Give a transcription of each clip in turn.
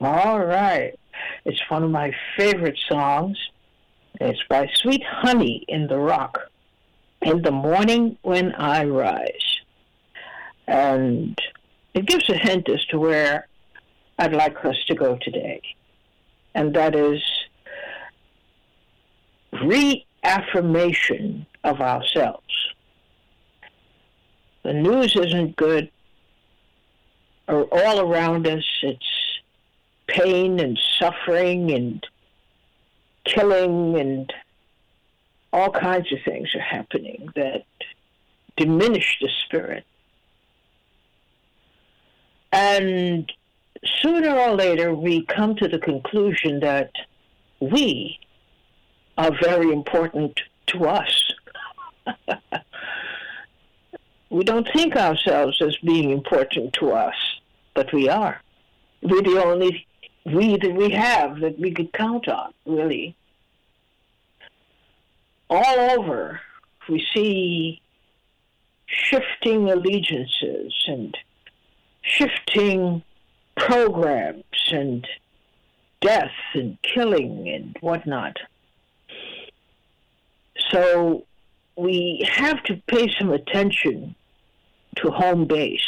All right. It's one of my favorite songs. It's by Sweet Honey in the Rock. In the morning when I rise. And it gives a hint as to where I'd like us to go today. And that is reaffirmation of ourselves. The news isn't good. Or all around us, it's pain and suffering and killing and all kinds of things are happening that diminish the spirit. And sooner or later, we come to the conclusion that we are very important to us. we don't think ourselves as being important to us, but we are. We're the only we that we have that we could count on, really. All over, we see shifting allegiances and shifting programs and death and killing and whatnot. So we have to pay some attention to home base.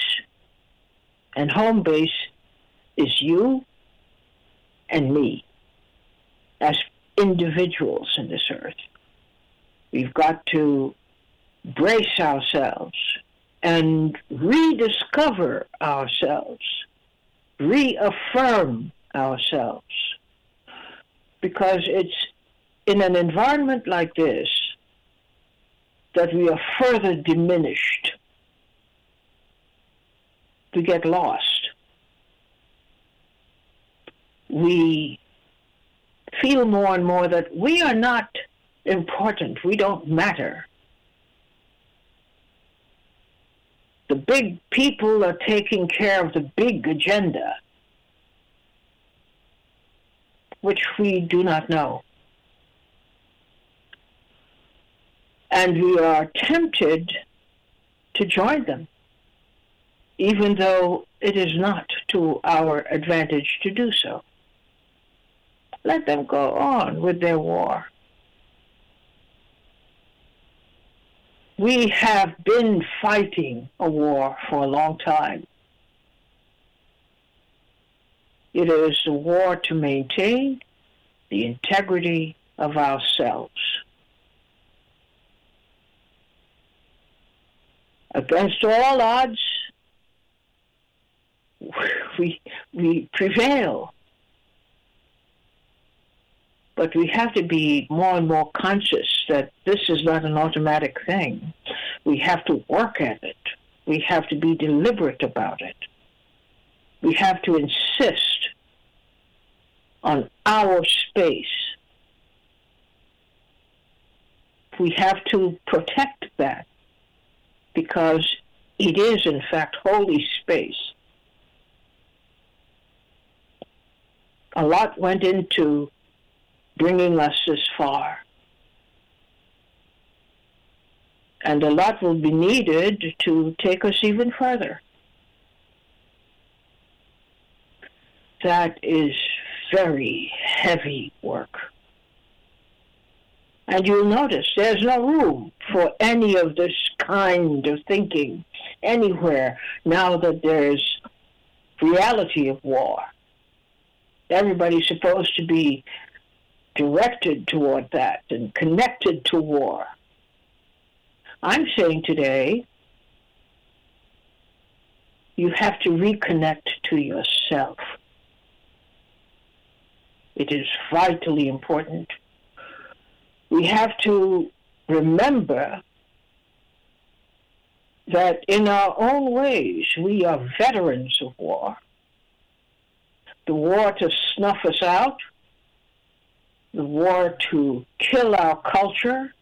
And home base is you and me as individuals in this earth. We've got to brace ourselves and rediscover ourselves, reaffirm ourselves. Because it's in an environment like this that we are further diminished. We get lost. We feel more and more that we are not important, we don't matter. The big people are taking care of the big agenda, which we do not know. And we are tempted to join them, even though it is not to our advantage to do so. Let them go on with their war. We have been fighting a war for a long time. It is a war to maintain the integrity of ourselves. Against all odds, we, we prevail. But we have to be more and more conscious that this is not an automatic thing. We have to work at it. We have to be deliberate about it. We have to insist on our space. We have to protect that because it is, in fact, holy space. A lot went into bringing us this far. And a lot will be needed to take us even further. That is very heavy work. And you'll notice there's no room for any of this kind of thinking anywhere now that there's reality of war. Everybody's supposed to be directed toward that and connected to war. I'm saying today, you have to reconnect to yourself. It is vitally important. We have to remember that in our own ways, we are veterans of war. The war to snuff us out, the war to kill our culture,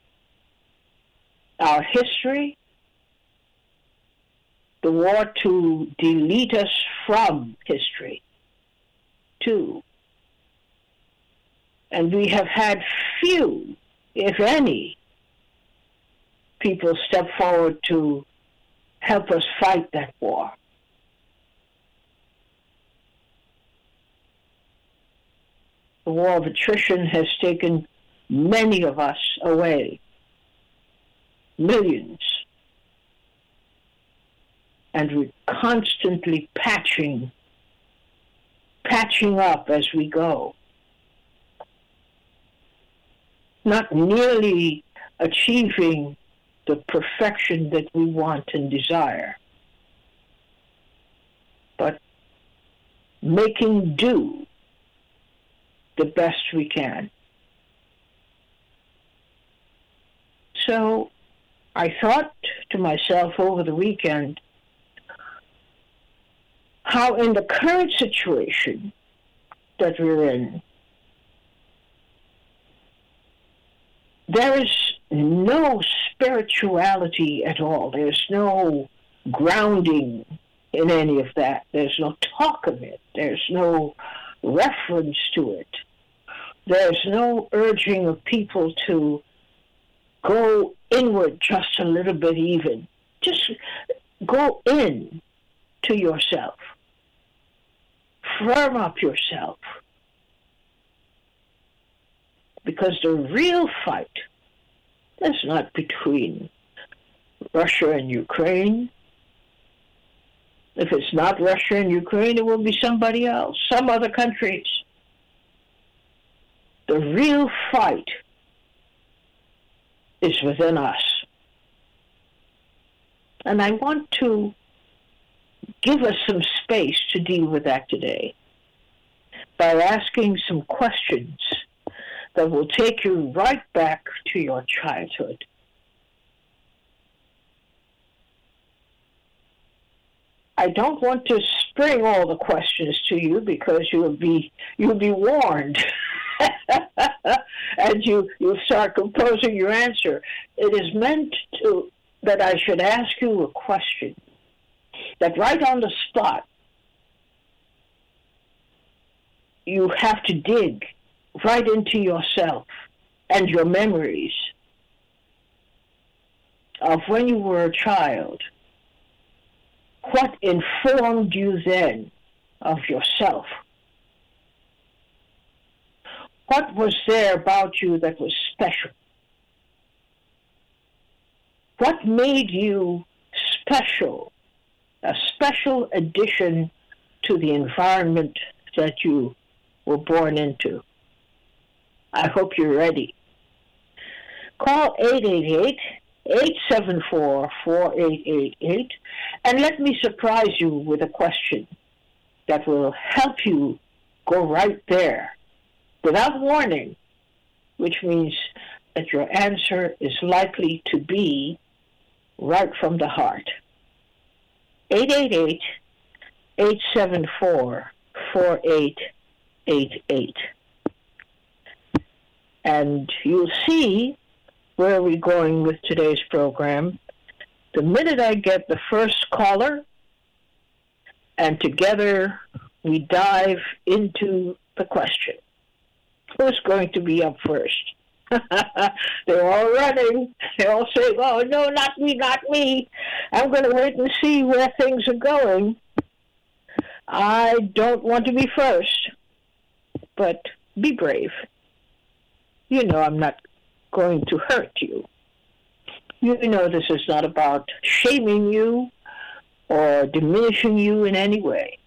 our history, the war to delete us from history, too. And we have had few, if any, people step forward to help us fight that war. The war of attrition has taken many of us away. Millions. And we're constantly patching, patching up as we go. Not nearly achieving the perfection that we want and desire, but making do the best we can. So I thought to myself over the weekend how, in the current situation that we're in, there is no spirituality at all. There's no grounding in any of that. There's no talk of it. There's no reference to it. There's no urging of people to go inward just a little bit, even. Just go in to yourself. Firm up yourself. Because the real fight is not between Russia and Ukraine. If it's not Russia and Ukraine, it will be somebody else, some other countries. The real fight is within us. And I want to give us some space to deal with that today by asking some questions that will take you right back to your childhood. I don't want to spring all the questions to you because you'll be you'll be warned. and you, you start composing your answer. It is meant to that I should ask you a question. That right on the spot you have to dig right into yourself and your memories of when you were a child. What informed you then of yourself? What was there about you that was special? What made you special? A special addition to the environment that you were born into. I hope you're ready. Call 888 874 4888 and let me surprise you with a question that will help you go right there without warning, which means that your answer is likely to be right from the heart. 888 874 4888 and you'll see where we're going with today's program. The minute I get the first caller, and together we dive into the question. Who's going to be up first? They're all running. They all say, oh, no, not me, not me. I'm going to wait and see where things are going. I don't want to be first, but be brave you know I'm not going to hurt you. You know this is not about shaming you or diminishing you in any way.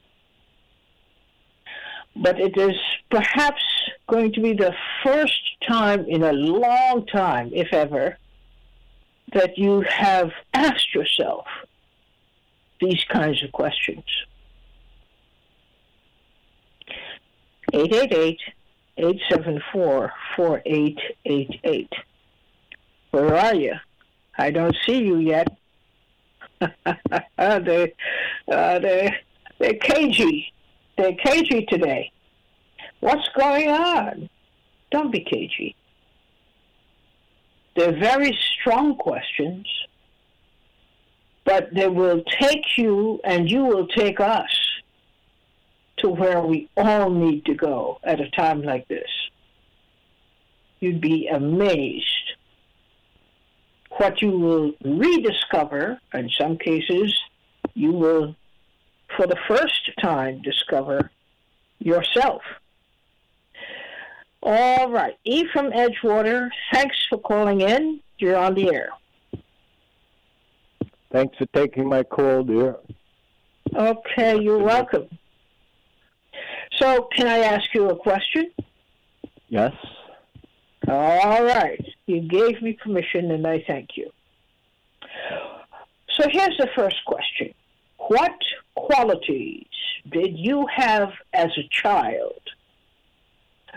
But it is perhaps going to be the first time in a long time, if ever, that you have asked yourself these kinds of questions. 888 874 4888. Where are you? I don't see you yet. they, uh, they, they're cagey. They're cagey today. What's going on? Don't be cagey. They're very strong questions, but they will take you and you will take us to where we all need to go at a time like this. You'd be amazed what you will rediscover. In some cases, you will, for the first time, discover yourself. All right. E from Edgewater, thanks for calling in. You're on the air. Thanks for taking my call, dear. Okay, you're welcome. So, can I ask you a question? Yes. All right. You gave me permission, and I thank you. So, here's the first question What qualities did you have as a child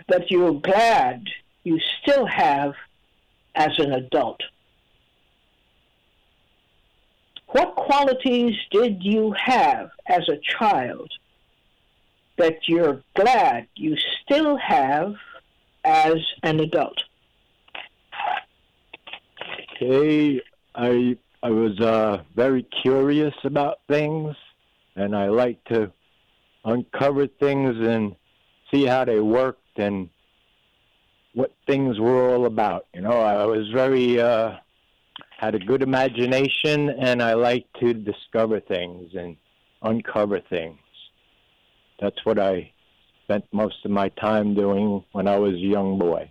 that you're glad you still have as an adult? What qualities did you have as a child that you're glad you still have as an adult? Okay, I I was uh, very curious about things, and I like to uncover things and see how they worked and what things were all about. You know, I was very uh, had a good imagination, and I liked to discover things and uncover things. That's what I spent most of my time doing when I was a young boy.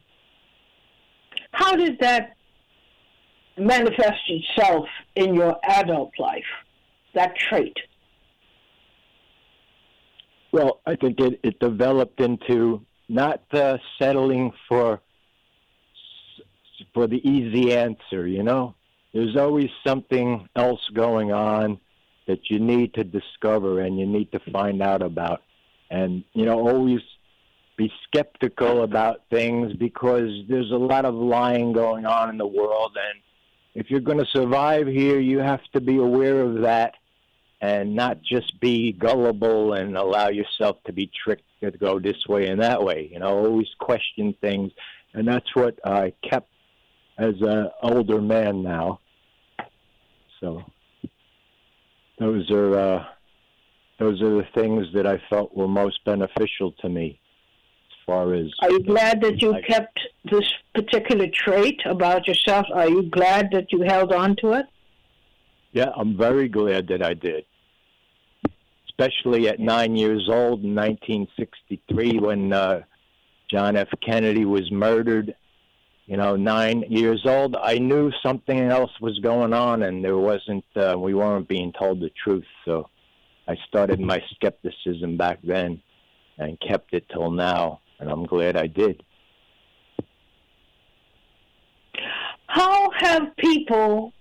How did that manifest itself in your adult life, that trait? Well, I think it, it developed into not uh, settling for for the easy answer, you know? There's always something else going on that you need to discover and you need to find out about. And, you know, always be skeptical about things because there's a lot of lying going on in the world. And if you're going to survive here, you have to be aware of that and not just be gullible and allow yourself to be tricked to go this way and that way. You know, always question things. And that's what I kept as an older man now. So those are uh, those are the things that I felt were most beneficial to me as far as Are you glad that you kept this particular trait about yourself? Are you glad that you held on to it? Yeah, I'm very glad that I did. Especially at nine years old in 1963 when uh, John F. Kennedy was murdered. You know, nine years old, I knew something else was going on, and there wasn't. Uh, we weren't being told the truth. So, I started my skepticism back then, and kept it till now, and I'm glad I did. How have people,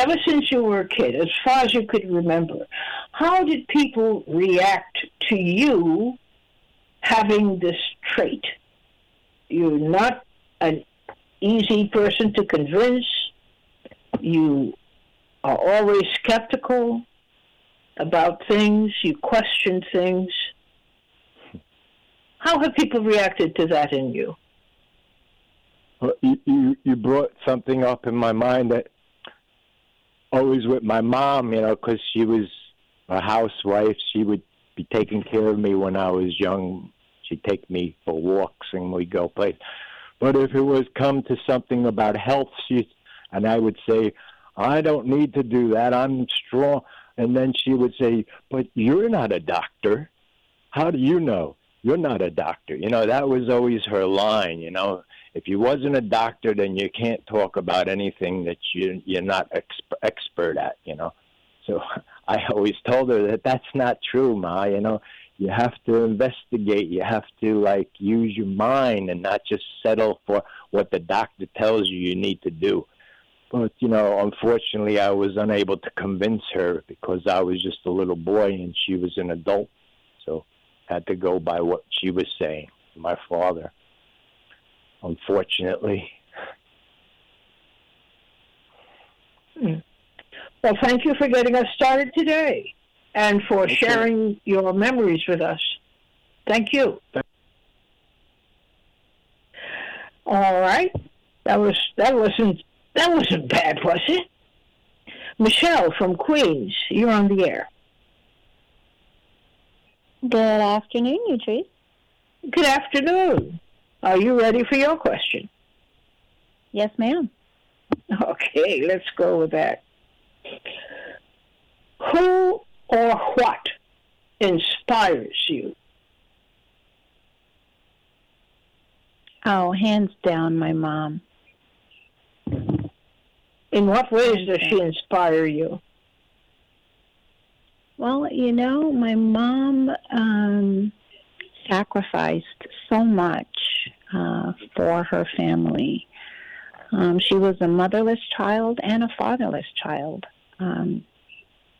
ever since you were a kid, as far as you could remember, how did people react to you having this trait? You're not an easy person to convince. You are always skeptical about things. You question things. How have people reacted to that in you? Well, you, you, you brought something up in my mind that always with my mom, you know, because she was a housewife. She would be taking care of me when I was young. She'd take me for walks and we'd go play. But if it was come to something about health, she and I would say, I don't need to do that. I'm strong. And then she would say, But you're not a doctor. How do you know? You're not a doctor. You know, that was always her line, you know. If you wasn't a doctor, then you can't talk about anything that you, you're not exp- expert at, you know. So I always told her that that's not true, Ma. You know, you have to investigate. You have to like use your mind and not just settle for what the doctor tells you you need to do. But you know, unfortunately, I was unable to convince her because I was just a little boy and she was an adult. So I had to go by what she was saying. My father, unfortunately. Well, thank you for getting us started today and for Okay. sharing your memories with us. Thank you. All right. That was that wasn't that wasn't bad, was it? Michelle from Queens, you're on the air. Good afternoon, Utrice. Good afternoon. Are you ready for your question? Yes, ma'am. Okay, let's go with that. Who or what inspires you? Oh, hands down, my mom. In what ways does she inspire you? Well, you know, my mom um, sacrificed so much uh, for her family. Um, she was a motherless child and a fatherless child. Um,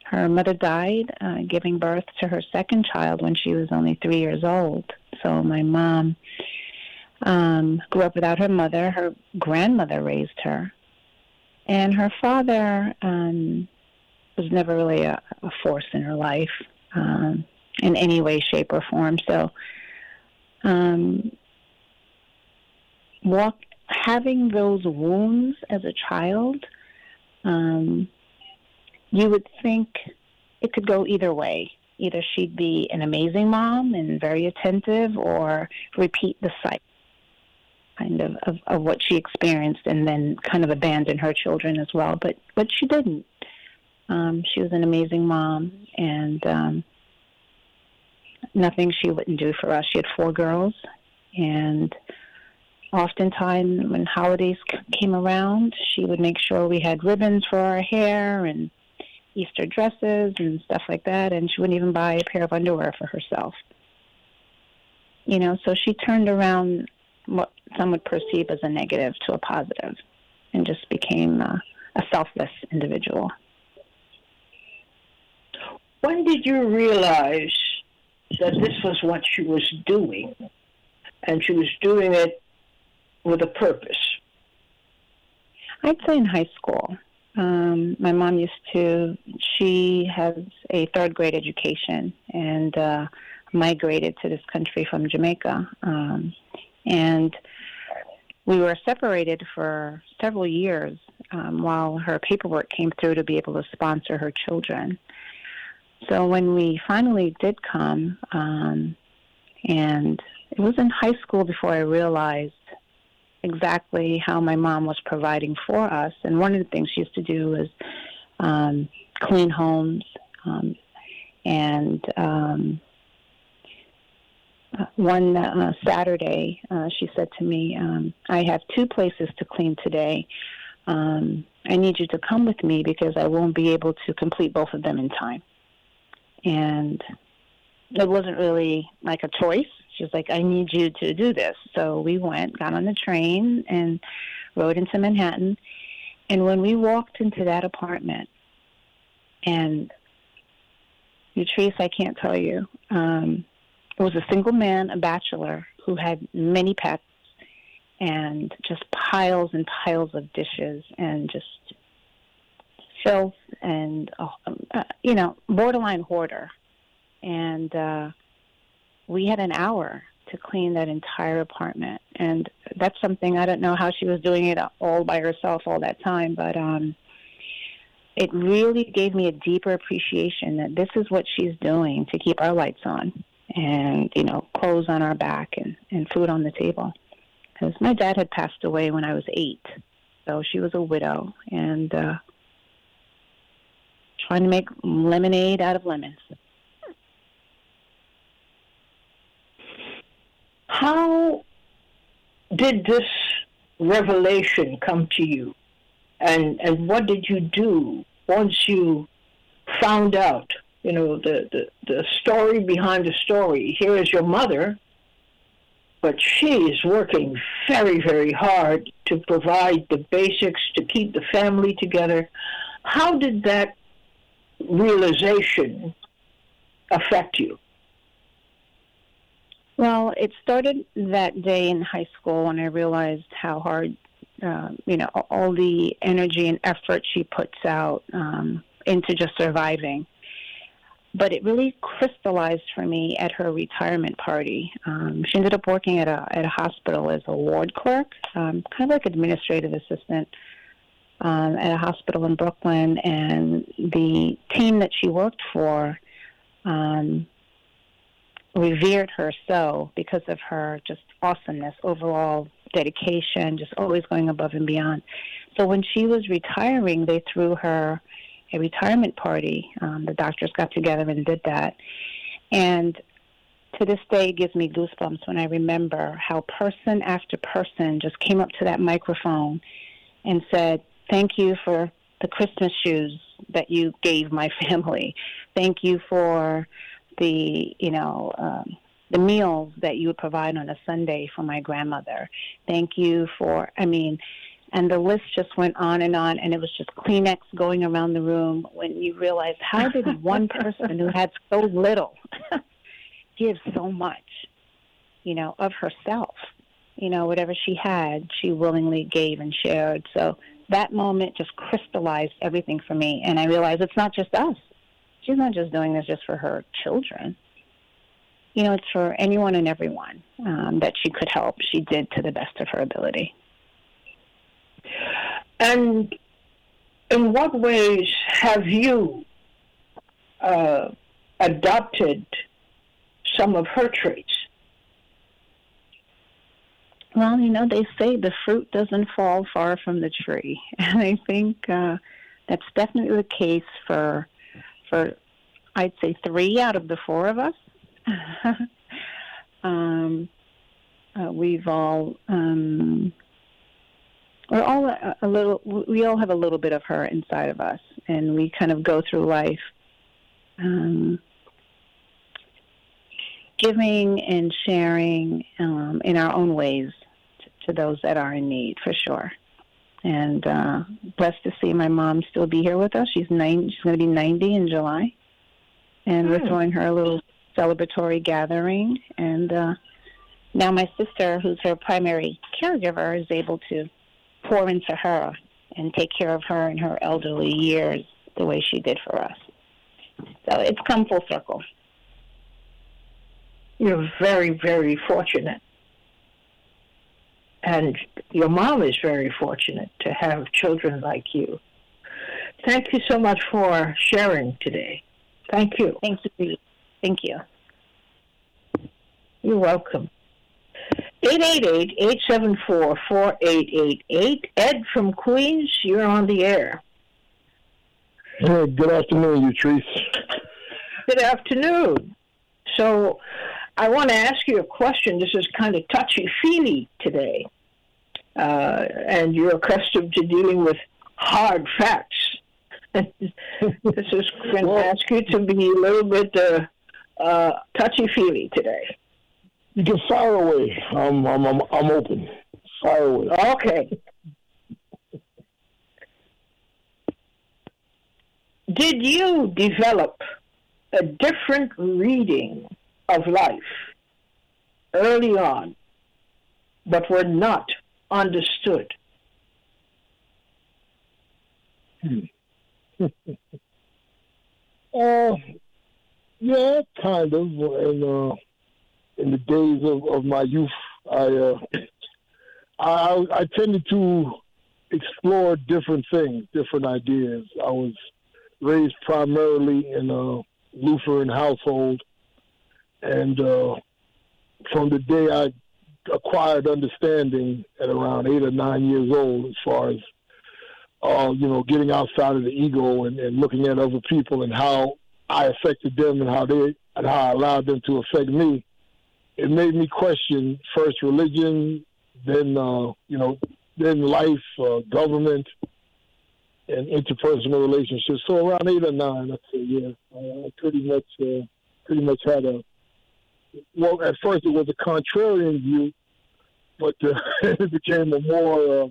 her mother died uh, giving birth to her second child when she was only three years old. So my mom um, grew up without her mother. Her grandmother raised her. And her father um, was never really a, a force in her life um, in any way, shape, or form. So, um, walk, having those wounds as a child, um, you would think it could go either way. Either she'd be an amazing mom and very attentive, or repeat the cycle kind of, of, of what she experienced and then kind of abandon her children as well. But but she didn't. Um, she was an amazing mom, and um, nothing she wouldn't do for us. She had four girls, and oftentimes when holidays came around, she would make sure we had ribbons for our hair and Easter dresses and stuff like that, and she wouldn't even buy a pair of underwear for herself. You know, so she turned around what some would perceive as a negative to a positive and just became a, a selfless individual. When did you realize that this was what she was doing and she was doing it with a purpose? I'd say in high school. Um, my mom used to, she has a third grade education and uh, migrated to this country from Jamaica. Um, and we were separated for several years um, while her paperwork came through to be able to sponsor her children. So when we finally did come, um, and it was in high school before I realized exactly how my mom was providing for us. And one of the things she used to do was um, clean homes um, and um, uh, one uh, Saturday, uh, she said to me, um, I have two places to clean today. Um, I need you to come with me because I won't be able to complete both of them in time. And it wasn't really like a choice. She was like, I need you to do this. So we went, got on the train, and rode into Manhattan. And when we walked into that apartment, and Patrice, I can't tell you, um, it was a single man, a bachelor, who had many pets and just piles and piles of dishes and just filth and, uh, uh, you know, borderline hoarder. And uh, we had an hour to clean that entire apartment. And that's something I don't know how she was doing it all by herself all that time, but um, it really gave me a deeper appreciation that this is what she's doing to keep our lights on and you know clothes on our back and and food on the table because my dad had passed away when I was eight, so she was a widow and uh, trying to make lemonade out of lemons. How did this revelation come to you, and and what did you do once you found out you know the, the the story behind the story? Here is your mother but she is working very very hard to provide the basics to keep the family together. How did that realization affect you well it started that day in high school when i realized how hard uh, you know all the energy and effort she puts out um, into just surviving but it really crystallized for me at her retirement party. Um, she ended up working at a at a hospital as a ward clerk, um, kind of like administrative assistant um, at a hospital in Brooklyn, and the team that she worked for um, revered her so because of her just awesomeness, overall dedication, just always going above and beyond. So when she was retiring, they threw her a retirement party. Um, the doctors got together and did that. And to this day it gives me goosebumps when I remember how person after person just came up to that microphone and said, Thank you for the Christmas shoes that you gave my family. Thank you for the, you know, um, the meals that you would provide on a Sunday for my grandmother. Thank you for, I mean, and the list just went on and on, and it was just Kleenex going around the room when you realized how did one person who had so little give so much, you know, of herself? You know, whatever she had, she willingly gave and shared. So that moment just crystallized everything for me. And I realized it's not just us. She's not just doing this just for her children. You know, it's for anyone and everyone um, that she could help. She did to the best of her ability. And in what ways have you uh, adopted some of her traits? Well, you know, they say the fruit doesn't fall far from the tree, and I think uh, that's definitely the case for for I'd say three out of the four of us. um, uh, we've all um, we're all a, a, little we all have a little bit of her inside of us, and we kind of go through life. Um, giving and sharing um, in our own ways to, to, those that are in need, for sure. And uh, blessed to see my mom still be here with us. She's nine. She's going to be ninety in July, and mm. we're hmm. throwing her a little celebratory gathering. And uh, now my sister, who's her primary caregiver, is able to pour into her and take care of her in her elderly years the way she did for us. So it's come full circle. You're very, very fortunate. And your mom is very fortunate to have children like you. Thank you so much for sharing today. Thank you. Thank you. Thank you. You're welcome. 888-874-4888. Ed from Queens, you're on the air. Hey, good afternoon, Utrice. Good afternoon. So I want to ask you a question. This is kind of touchy feely today, uh, and you're accustomed to dealing with hard facts. this is going to ask you to be a little bit uh, uh, touchy feely today. You can fire away. I'm, I'm, I'm, I'm open. Fire away. Okay. Did you develop a different reading of life early on, but were not understood. Uh, yeah, kind of. In uh, in the days of, of my youth, I, uh, I I tended to explore different things, different ideas. I was raised primarily in a Lutheran household, and uh, from the day I acquired understanding at around eight or nine years old, as far as uh, you know, getting outside of the ego and, and looking at other people and how I affected them and how they and how I allowed them to affect me, it made me question first religion, then uh, you know, then life, uh, government, and interpersonal relationships. So around eight or nine, I'd say, yeah, I pretty much, uh, pretty much had a well, at first it was a contrarian view, but uh, it became a more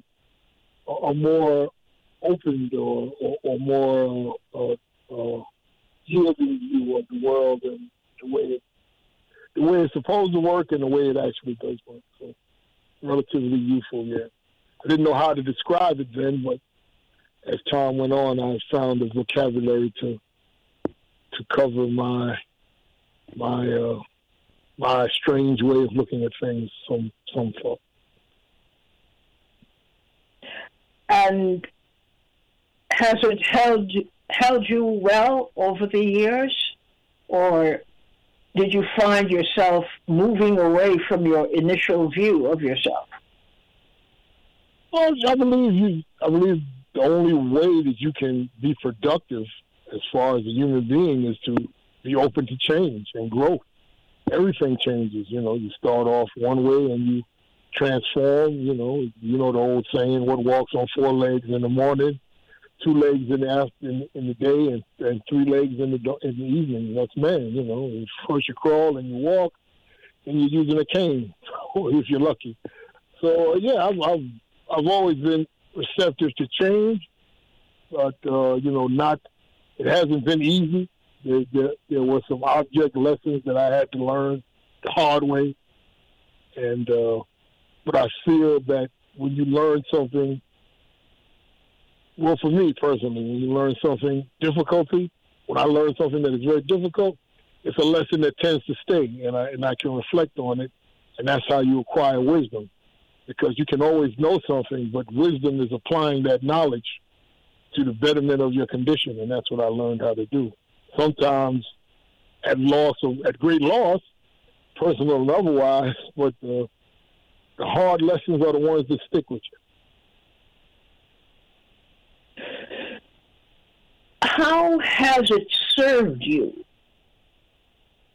uh, a more open or, or, or more uh, uh, yielding view of the world and the way it, the way it's supposed to work and the way it actually does work. So relatively useful, yeah. I didn't know how to describe it then, but as time went on, I found the vocabulary to to cover my my uh, my strange way of looking at things some some folk. And has it held held you well over the years, or did you find yourself moving away from your initial view of yourself? Well, I believe you. I believe the only way that you can be productive as far as a human being is to be open to change and growth everything changes. You know, you start off one way and you transform. You know, you know the old saying, "What walks on four legs in the morning, two legs in the after, in, the day, and, and three legs in the in the evening." That's man. You know, first you crawl and you walk, and you're using a cane if you're lucky. So yeah, I've, I've I've always been receptive to change, but uh, you know, not it hasn't been easy. There, there, there were some object lessons that I had to learn the hard way, and uh, but I feel that when you learn something, well, for me personally, when you learn something difficulty, when I learn something that is very difficult, it's a lesson that tends to stay, and I and I can reflect on it, and that's how you acquire wisdom, because you can always know something, but wisdom is applying that knowledge to the betterment of your condition, and that's what I learned how to do. Sometimes at loss or at great loss, personal and otherwise, but uh, the hard lessons are the ones that stick with you. How has it served you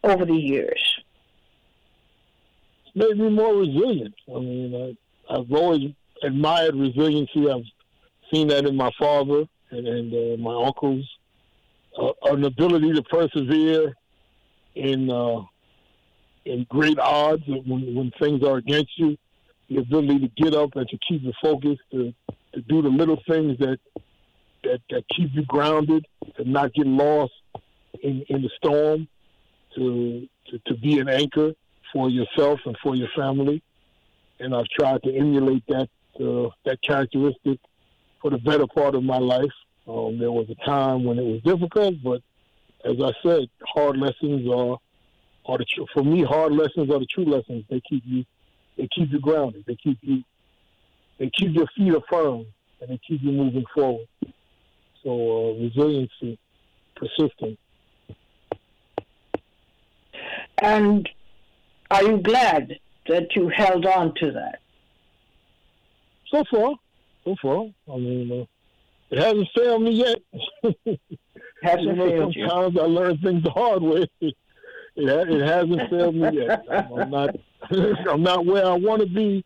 over the years? It's made me more resilient. I mean, I, I've always admired resiliency. I've seen that in my father and, and uh, my uncles. Uh, an ability to persevere in uh, in great odds when, when things are against you the ability to get up and to keep your focus, to, to do the little things that, that, that keep you grounded, to not get lost in, in the storm, to, to, to be an anchor for yourself and for your family. And I've tried to emulate that, uh, that characteristic for the better part of my life. Um, there was a time when it was difficult, but as I said, hard lessons are, are the, for me, hard lessons are the true lessons. They keep you they keep you grounded. They keep you they keep your feet firm and they keep you moving forward. So uh, resiliency, persistence. And are you glad that you held on to that? So far, so far. I mean, uh, it hasn't failed me yet. hasn't you know, failed sometimes you. I learn things the hard way. it, it hasn't failed me yet. I'm not I'm not where I want to be,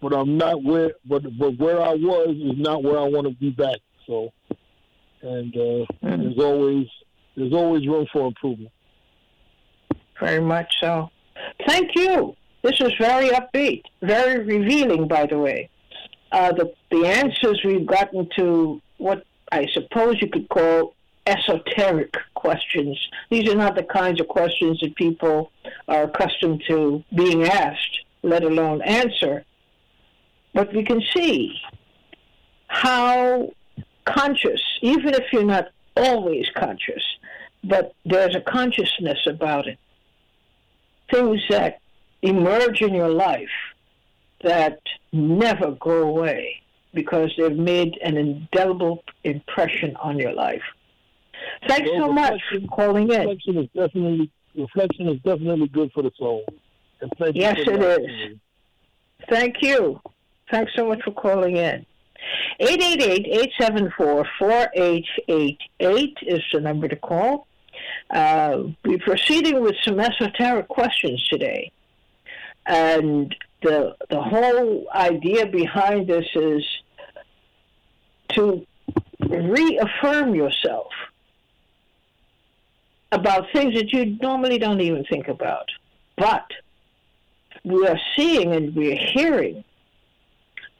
but I'm not where. But but where I was is not where I want to be back. So, and uh, mm there's always there's always room for improvement. Very much so. Thank you. This is very upbeat, very revealing, by the way. Uh, the the answers we've gotten to what I suppose you could call esoteric questions. These are not the kinds of questions that people are accustomed to being asked, let alone answer. But we can see how conscious, even if you're not always conscious, but there's a consciousness about it. Things that emerge in your life that never go away because they've made an indelible impression on your life. Thanks so, so much for calling in. Reflection is definitely reflection is definitely good for the soul. yes, it is. Thank you. Thanks so much for calling in. 888-874-4888 is the number to call. Uh, we're proceeding with some esoteric questions today. And the, the whole idea behind this is to reaffirm yourself about things that you normally don't even think about. But we are seeing and we are hearing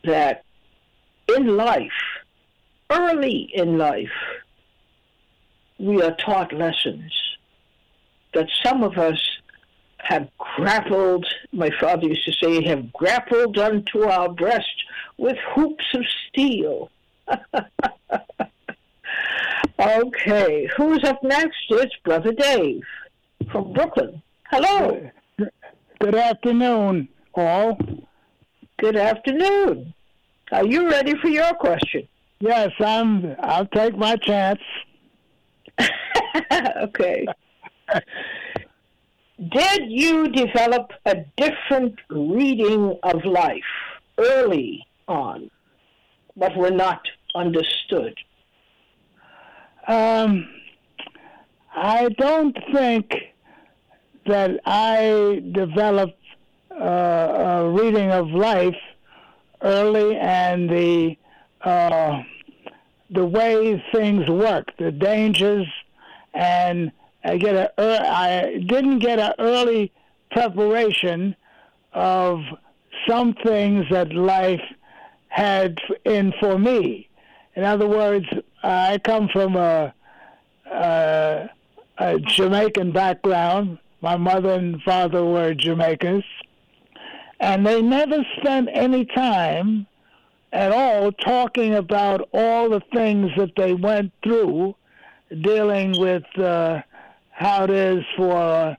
that in life, early in life, we are taught lessons that some of us have grappled, my father used to say, have grappled unto our breast with hoops of steel. Okay, who's up next? It's Brother Dave from Brooklyn. Hello. Good afternoon, all. Good afternoon. Are you ready for your question? Yes, I'm. I'll take my chance. okay. Did you develop a different reading of life early on, but were not understood? Um, I don't think that I developed uh, a reading of life early and the uh, the way things work, the dangers, and I get a I didn't get an early preparation of some things that life had in for me. In other words, I come from a, a, a Jamaican background. My mother and father were Jamaicans, and they never spent any time at all talking about all the things that they went through dealing with uh, how it is for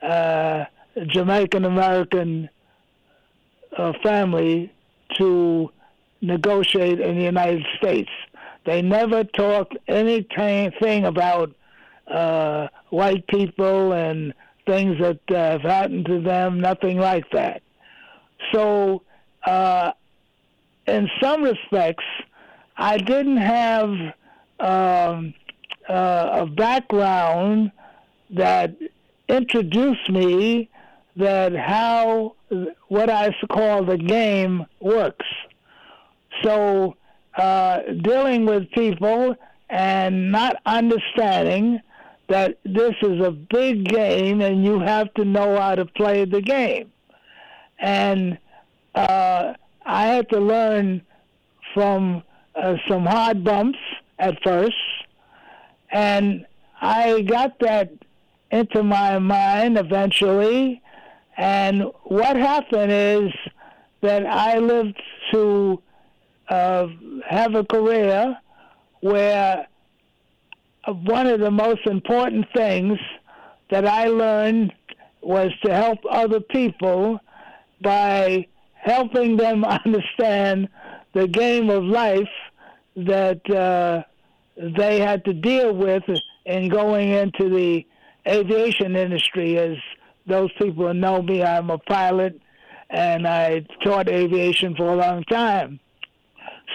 uh, Jamaican American uh, family to negotiate in the United States. They never talked anything about uh, white people and things that uh, have happened to them, nothing like that. So, uh, in some respects, I didn't have um, uh, a background that introduced me that how what I call the game works. So uh, dealing with people and not understanding that this is a big game and you have to know how to play the game. And uh, I had to learn from uh, some hard bumps at first, and I got that into my mind eventually. And what happened is that I lived to uh, have a career where one of the most important things that I learned was to help other people by helping them understand the game of life that uh, they had to deal with in going into the aviation industry. As those people know me, I'm a pilot and I taught aviation for a long time.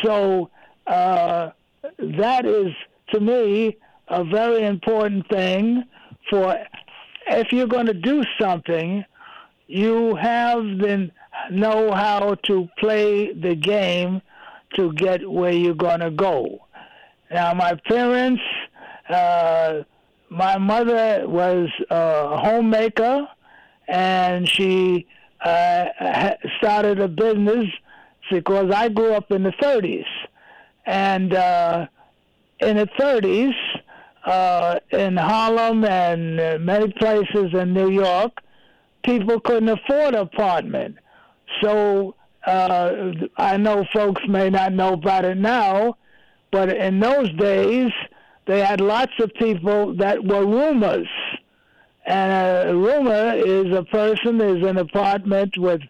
So uh, that is, to me, a very important thing for if you're going to do something, you have to know how to play the game to get where you're going to go. Now, my parents, uh, my mother was a homemaker, and she uh, started a business because I grew up in the 30s. And uh, in the 30s, uh, in Harlem and many places in New York, people couldn't afford an apartment. So uh, I know folks may not know about it now, but in those days, they had lots of people that were roomers. And a roomer is a person is an apartment with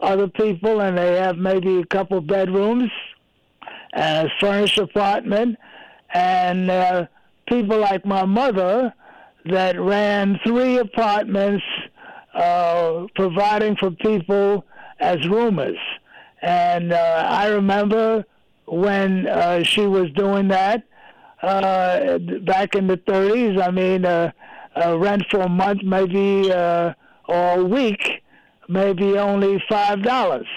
other people, and they have maybe a couple bedrooms and a furnished apartment. And uh, people like my mother that ran three apartments, uh, providing for people as roomers. And uh, I remember when uh, she was doing that uh, back in the 30s. I mean, uh, uh, rent for a month, maybe uh, or a week, maybe only five dollars.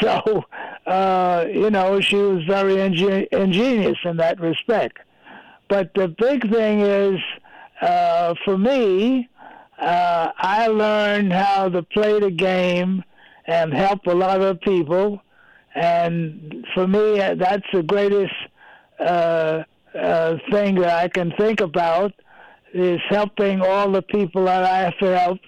So, uh, you know, she was very ingen- ingenious in that respect. But the big thing is, uh, for me, uh, I learned how to play the game and help a lot of people. And for me, that's the greatest uh, uh, thing that I can think about is helping all the people that I have helped.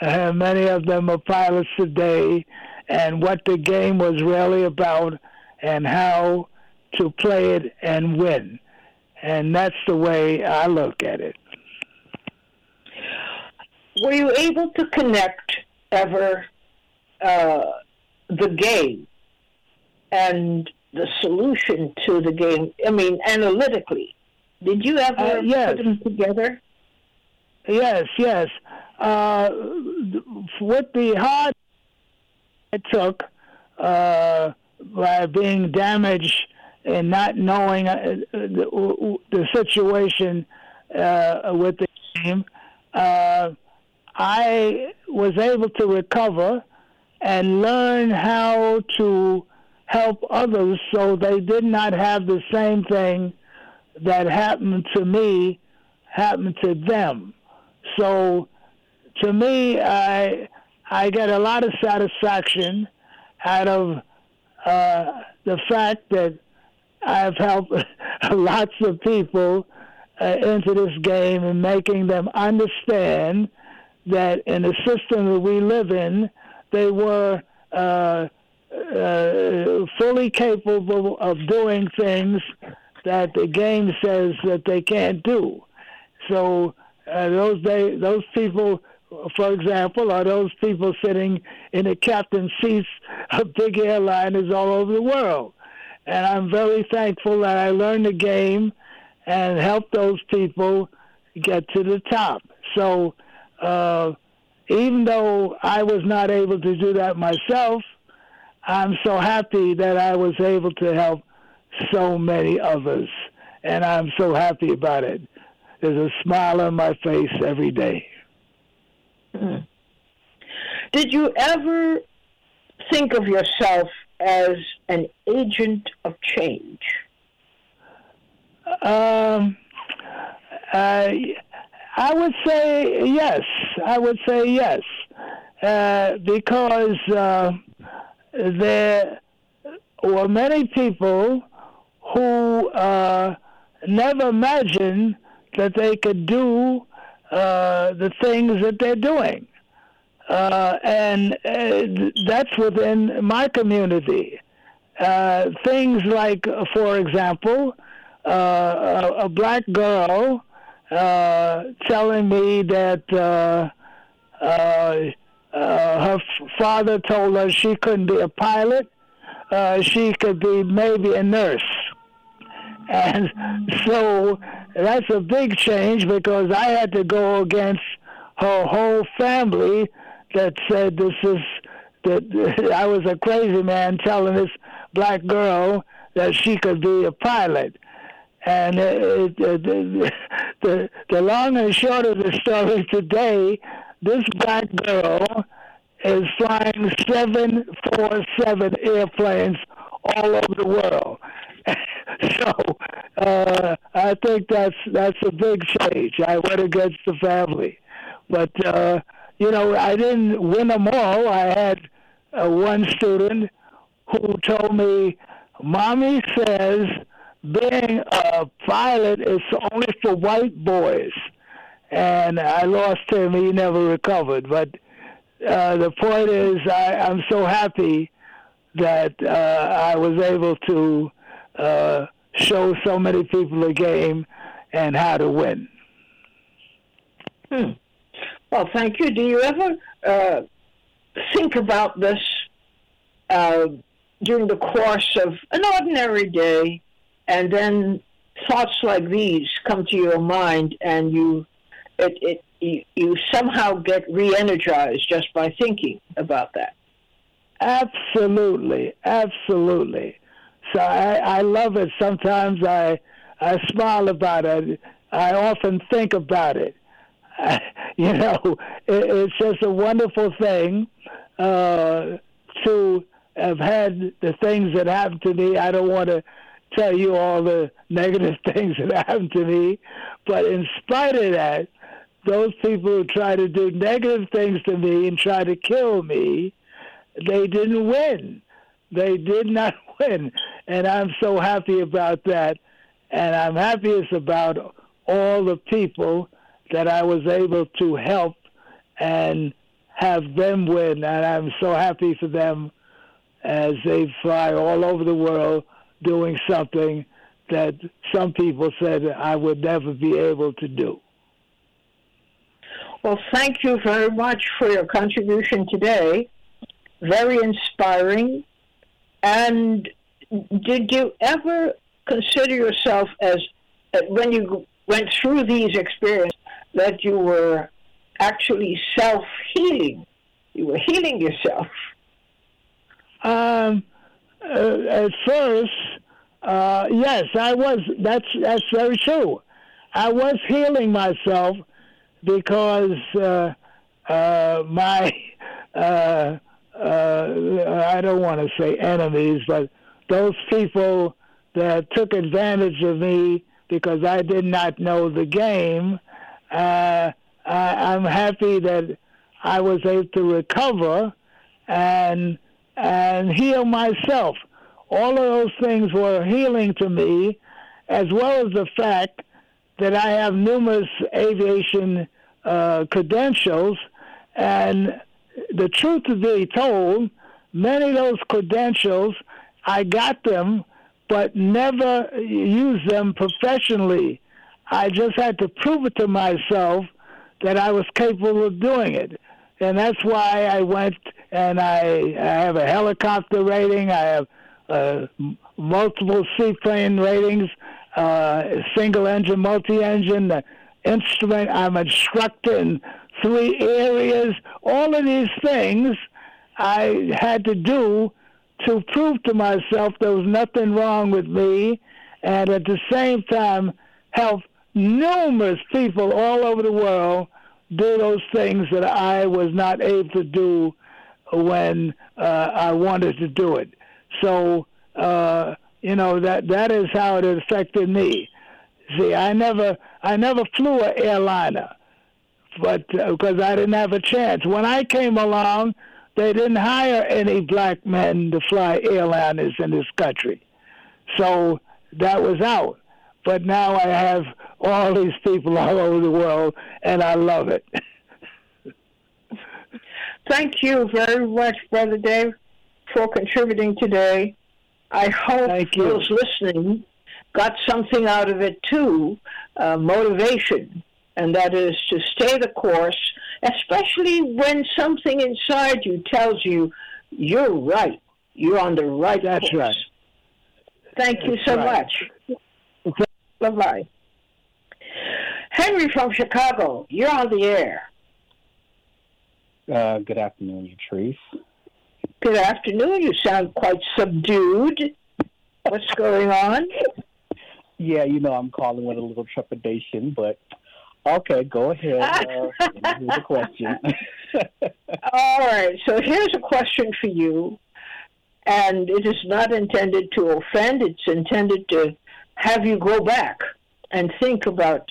Uh, many of them are pilots today, and what the game was really about, and how to play it and win. And that's the way I look at it. Were you able to connect ever uh, the game and the solution to the game? I mean, analytically, did you ever uh, yes. put them together? Yes, yes. Uh, with the hard it took uh, by being damaged and not knowing uh, the, the, situation uh, with the game, uh, I was able to recover and learn how to help others so they did not have the same thing that happened to me happen to them. So to me, I I get a lot of satisfaction out of uh, the fact that I've helped lots of people uh, into this game and making them understand that in the system that we live in, they were uh, uh, fully capable of doing things that the game says that they can't do. So uh, those they, those people, for example, are those people sitting in the captain's seats of big airliners all over the world. And I'm very thankful that I learned the game and helped those people get to the top. So uh, even though I was not able to do that myself, I'm so happy that I was able to help so many others. And I'm so happy about it. There's a smile on my face every day. Mm-hmm. Did you ever think of yourself as an agent of change? Um, I, I would say yes. I would say yes, uh, because uh, there were many people who uh, never imagined that they could do uh, the things that they're doing. Uh, and uh, that's within my community. Uh, things like, for example, uh, a, a, black girl telling me that Uh, her father told her she couldn't be a pilot, uh, she could be maybe a nurse. And so that's a big change because I had to go against her whole family that said this is that I was a crazy man telling this black girl that she could be a pilot. And it, it, the, the the long and short of the story today, this black girl is flying seven four seven airplanes all over the world. so uh, I think that's that's a big change. I went against the family, but uh, you know I didn't win them all. I had uh, one student who told me, "Mommy says being a pilot is only for white boys," and I lost him. He never recovered. But uh, the point is, I, I'm so happy that uh, I was able to uh, show so many people the game and how to win. Hmm. Well, thank you. Do you ever uh, think about this uh, during the course of an ordinary day, and then thoughts like these come to your mind, and you it, it you, you somehow get re-energized just by thinking about that? Absolutely, absolutely. So I, I love it. Sometimes I I smile about it. I often think about it. you know, it, it's just a wonderful thing uh, to have had the things that happened to me. I don't want to tell you all the negative things that happened to me, but in spite of that, those people who try to do negative things to me and try to kill me, they didn't win. They did not win. And I'm so happy about that. And I'm happiest about all the people that I was able to help and have them win. And I'm so happy for them as they fly all over the world doing something that some people said I would never be able to do. Well, thank you very much for your contribution today. Very inspiring. And did you ever consider yourself as, uh, when you went through these experiences, that you were actually self healing? You were healing yourself. Um, uh, at first, uh, yes, I was. That's that's very true. I was healing myself because uh, uh, my uh, uh, I don't want to say enemies, but those people that took advantage of me because I did not know the game. Uh, I, I'm happy that I was able to recover and and heal myself. All of those things were healing to me, as well as the fact that I have numerous aviation uh, credentials. And the truth to be told, many of those credentials, I got them, but never used them professionally. I just had to prove it to myself that I was capable of doing it. And that's why I went and I, I have a helicopter rating. I have uh, multiple seaplane ratings, uh, single engine, multi engine, uh, instrument. I'm instructor in three areas. All of these things I had to do to prove to myself there was nothing wrong with me, and at the same time help numerous people all over the world do those things that I was not able to do when uh, I wanted to do it. So uh, you know that that is how it affected me. See, I never I never flew an airliner, but because uh, I didn't have a chance. When I came along, they didn't hire any black men to fly airliners in this country, so that was out. But now I have all these people all over the world, and I love it. Thank you very much, Brother Dave, for contributing today. I hope those listening got something out of it too, uh, motivation, and that is to stay the course, especially when something inside you tells you you're right, you're on the right That's course. right. Thank you so right. much. Bye bye. Henry from Chicago, you're on the air. Uh, good afternoon, Utrice. Good afternoon. You sound quite subdued. What's going on? Yeah, you know, I'm calling with a little trepidation, but okay, go ahead. Uh, here's a question. All right. So here's a question for you, and it is not intended to offend. It's intended to have you go back and think about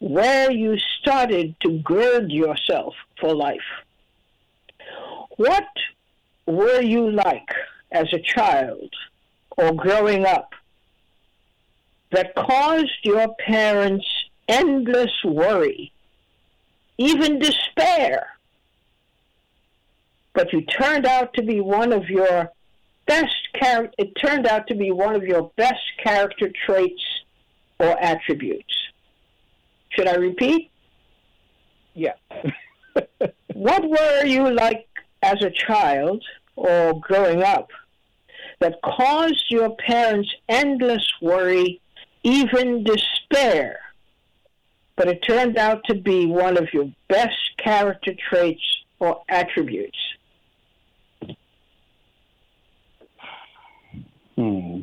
where you started to gird yourself for life. What were you like as a child or growing up that caused your parents endless worry, even despair? But you turned out to be one of your best it turned out to be one of your best character traits or attributes. Should I repeat? Yeah. what were you like as a child or growing up that caused your parents endless worry, even despair? But it turned out to be one of your best character traits or attributes. Hmm.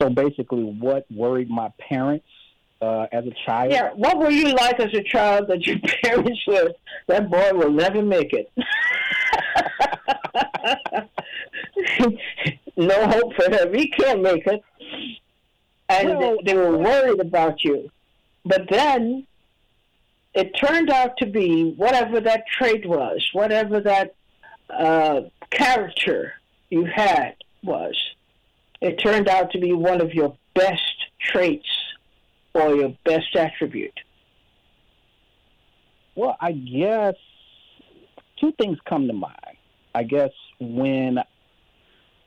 So basically, what worried my parents uh, as a child? Yeah, what were you like as a child that your parents said, that boy will never make it? no hope for him. He can't make it. And well, they, they were worried about you. But then it turned out to be whatever that trait was, whatever that uh, character you had was, it turned out to be one of your best traits or your best attribute. Well, I guess two things come to mind. I guess when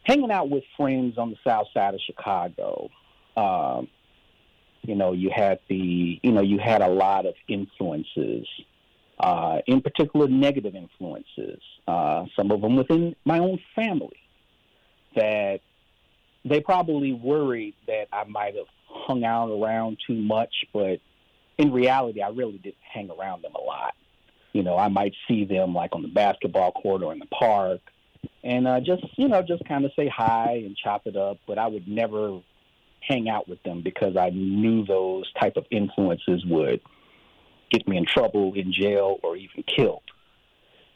hanging out with friends on the south side of Chicago, um, you know, you had the, you know, you had a lot of influences, uh, in particular negative influences, uh, some of them within my own family that they probably worried that I might have hung out around too much, but in reality, I really didn't hang around them a lot. You know, I might see them like on the basketball court or in the park, and uh, just you know, just kind of say hi and chop it up. But I would never hang out with them because I knew those type of influences would get me in trouble, in jail, or even killed.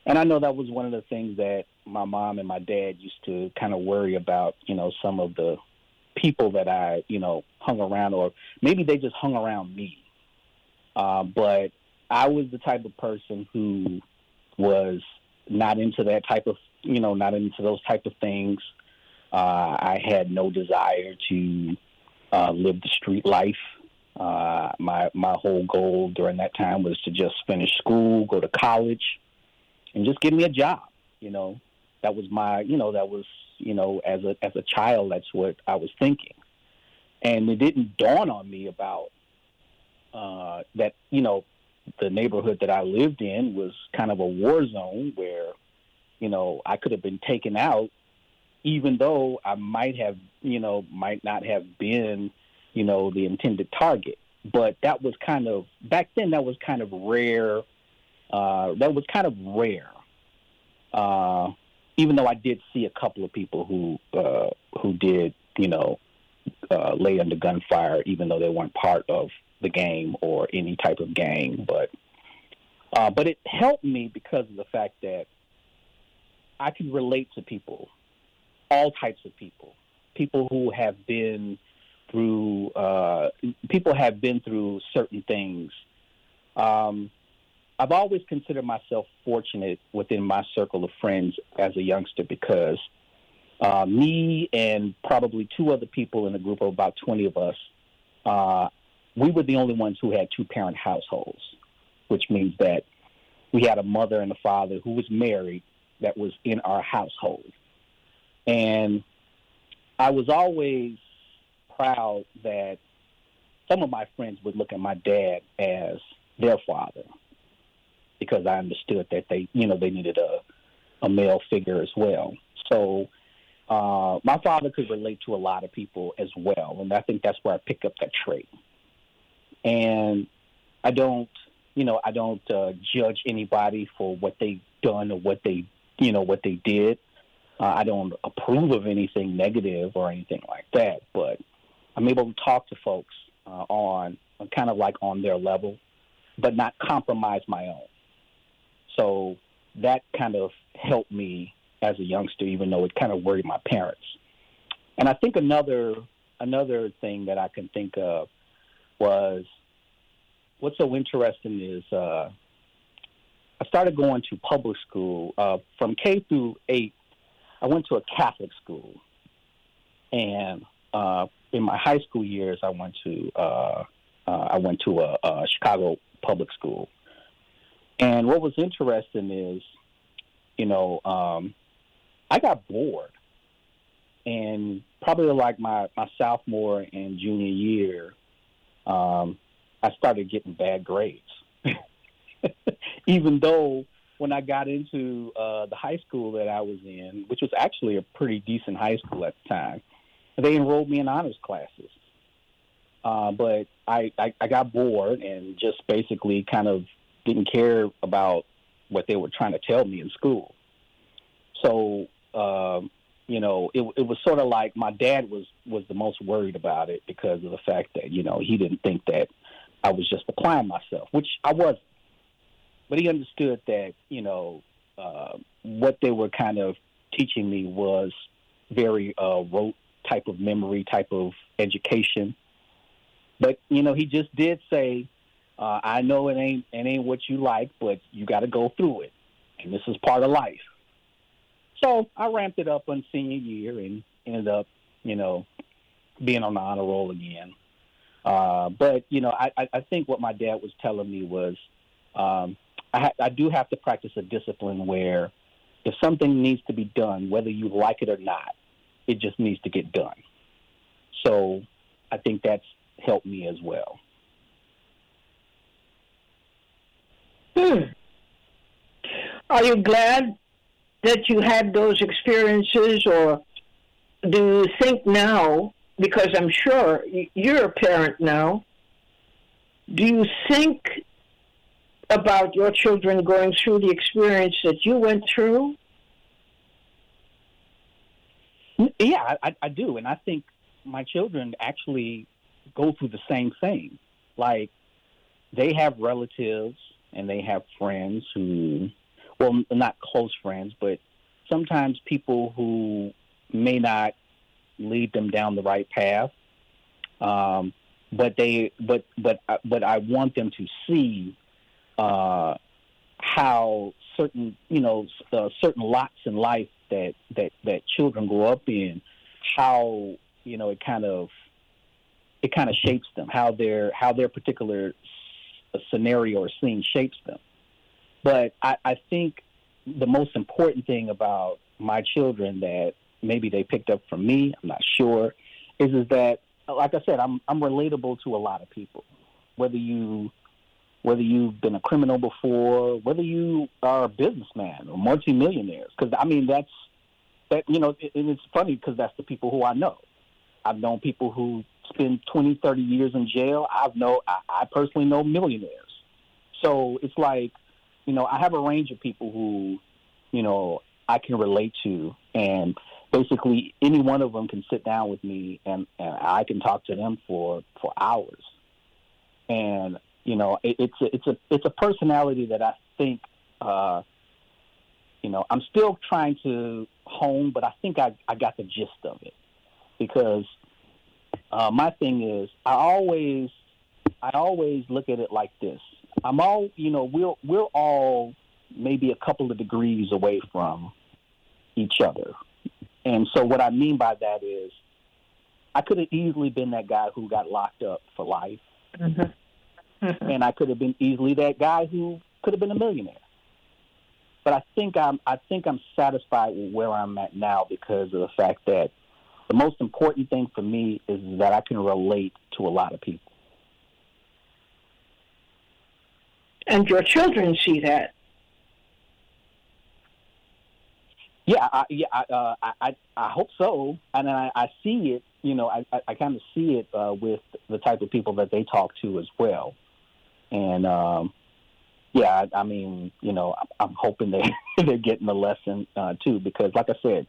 and I know that was one of the things that my mom and my dad used to kind of worry about. You know, some of the people that I, you know, hung around, or maybe they just hung around me. Uh, but I was the type of person who was not into that type of, you know, not into those type of things. Uh, I had no desire to uh, live the street life. Uh, my my whole goal during that time was to just finish school, go to college, and just give me a job. You know, that was my, you know, that was, you know, as a as a child, that's what I was thinking, and it didn't dawn on me about uh, that, you know, the neighborhood that I lived in was kind of a war zone where, you know, I could have been taken out, even though I might have, you know, might not have been, you know, the intended target. But that was kind of back then. That was kind of rare. Uh, that was kind of rare. Uh, even though I did see a couple of people who uh, who did, you know, uh, lay under gunfire, even though they weren't part of the game or any type of gang. But uh, but it helped me because of the fact that I can relate to people, all types of people, people who have been through uh, people have been through certain things. Um, I've always considered myself fortunate within my circle of friends as a youngster because uh, me and probably two other people in a group of about 20 of us, uh, we were the only ones who had two parent households, which means that we had a mother and a father who was married that was in our household. And I was always proud that some of my friends would look at my dad as their father because I understood that they, you know, they needed a, a male figure as well. So uh, my father could relate to a lot of people as well, and I think that's where I pick up that trait. And I don't, you know, I don't uh, judge anybody for what they've done or what they, you know, what they did. Uh, I don't approve of anything negative or anything like that, but I'm able to talk to folks uh, on kind of like on their level, but not compromise my own. So that kind of helped me as a youngster, even though it kind of worried my parents. And I think another another thing that I can think of was what's so interesting is uh, I started going to public school uh, from K through eight. I went to a Catholic school, and uh, in my high school years, I went to uh, uh, I went to a, a Chicago public school. And what was interesting is, you know, um, I got bored. And probably like my, my sophomore and junior year, um, I started getting bad grades. Even though when I got into uh, the high school that I was in, which was actually a pretty decent high school at the time, they enrolled me in honors classes. Uh, but I, I, I got bored and just basically kind of didn't care about what they were trying to tell me in school. So, um, you know, it, it was sort of like my dad was was the most worried about it because of the fact that you know he didn't think that I was just applying myself, which I wasn't. But he understood that you know uh, what they were kind of teaching me was very uh, rote type of memory type of education. But you know, he just did say, uh, I know it ain't it ain't what you like, but you got to go through it, and this is part of life. So I ramped it up on senior year and ended up, you know, being on the honor roll again. Uh, but you know, I, I think what my dad was telling me was, um, I, ha- I do have to practice a discipline where, if something needs to be done, whether you like it or not, it just needs to get done. So I think that's helped me as well. Hmm. Are you glad that you had those experiences, or do you think now, because I'm sure you're a parent now, do you think about your children going through the experience that you went through? Yeah, I, I do. And I think my children actually go through the same thing. Like, they have relatives and they have friends who well, not close friends, but sometimes people who may not lead them down the right path. Um, but they, but but uh, but I want them to see uh, how certain you know uh, certain lots in life that that that children grow up in, how you know it kind of it kind of shapes them, how their how their particular scenario or scene shapes them. But I, I think the most important thing about my children that maybe they picked up from me, I'm not sure, is is that like I said, I'm I'm relatable to a lot of people. Whether you whether you've been a criminal before, whether you are a businessman or multimillionaires, because I mean that's that you know, and it's funny because that's the people who I know. I've known people who spend 20, 30 years in jail. I've know I, I personally know millionaires. So it's like, you know, I have a range of people who, you know, I can relate to, and basically any one of them can sit down with me and, and I can talk to them for for hours. And you know, it, it's a, it's a it's a personality that I think, uh, you know, I'm still trying to hone, but I think I I got the gist of it because uh, my thing is I always I always look at it like this. I'm all you know we're we're all maybe a couple of degrees away from each other, and so what I mean by that is I could have easily been that guy who got locked up for life, mm-hmm. Mm-hmm. and I could have been easily that guy who could have been a millionaire. But I think I'm I think I'm satisfied with where I'm at now because of the fact that the most important thing for me is that I can relate to a lot of people. And your children see that. Yeah, I, yeah, I, uh, I, I hope so, and I, I see it. You know, I, I, I kind of see it uh, with the type of people that they talk to as well, and um, yeah, I, I mean, you know, I'm hoping they they're getting the lesson uh, too, because like I said,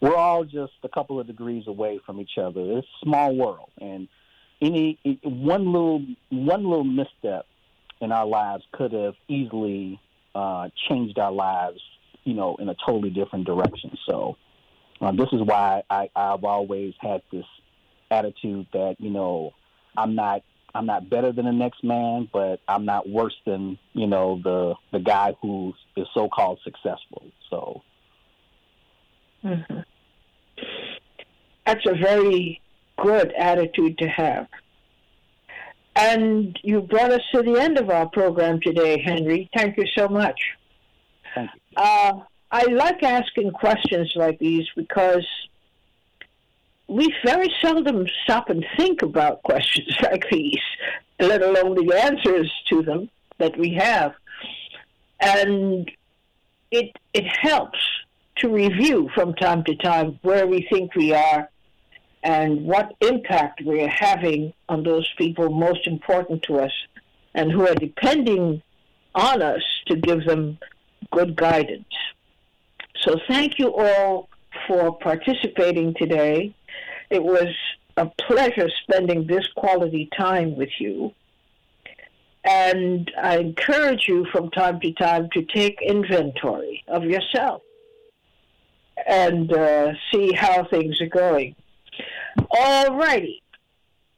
we're all just a couple of degrees away from each other. It's a small world, and any one little one little misstep in our lives could have easily uh, changed our lives, you know, in a totally different direction. So uh, this is why I, I've always had this attitude that you know I'm not I'm not better than the next man, but I'm not worse than you know the the guy who is so called successful. So Mm-hmm. That's a very good attitude to have. And you brought us to the end of our program today, Henry. Thank you so much. Thank you. Uh, I like asking questions like these because we very seldom stop and think about questions like these, let alone the answers to them that we have. And it it helps to review from time to time where we think we are and what impact we are having on those people most important to us and who are depending on us to give them good guidance. So thank you all for participating today. It was a pleasure spending this quality time with you. And I encourage you from time to time to take inventory of yourself and uh, see how things are going. All righty.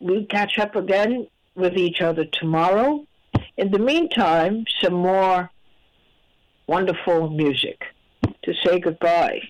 We'll catch up again with each other tomorrow. In the meantime, some more wonderful music to say goodbye.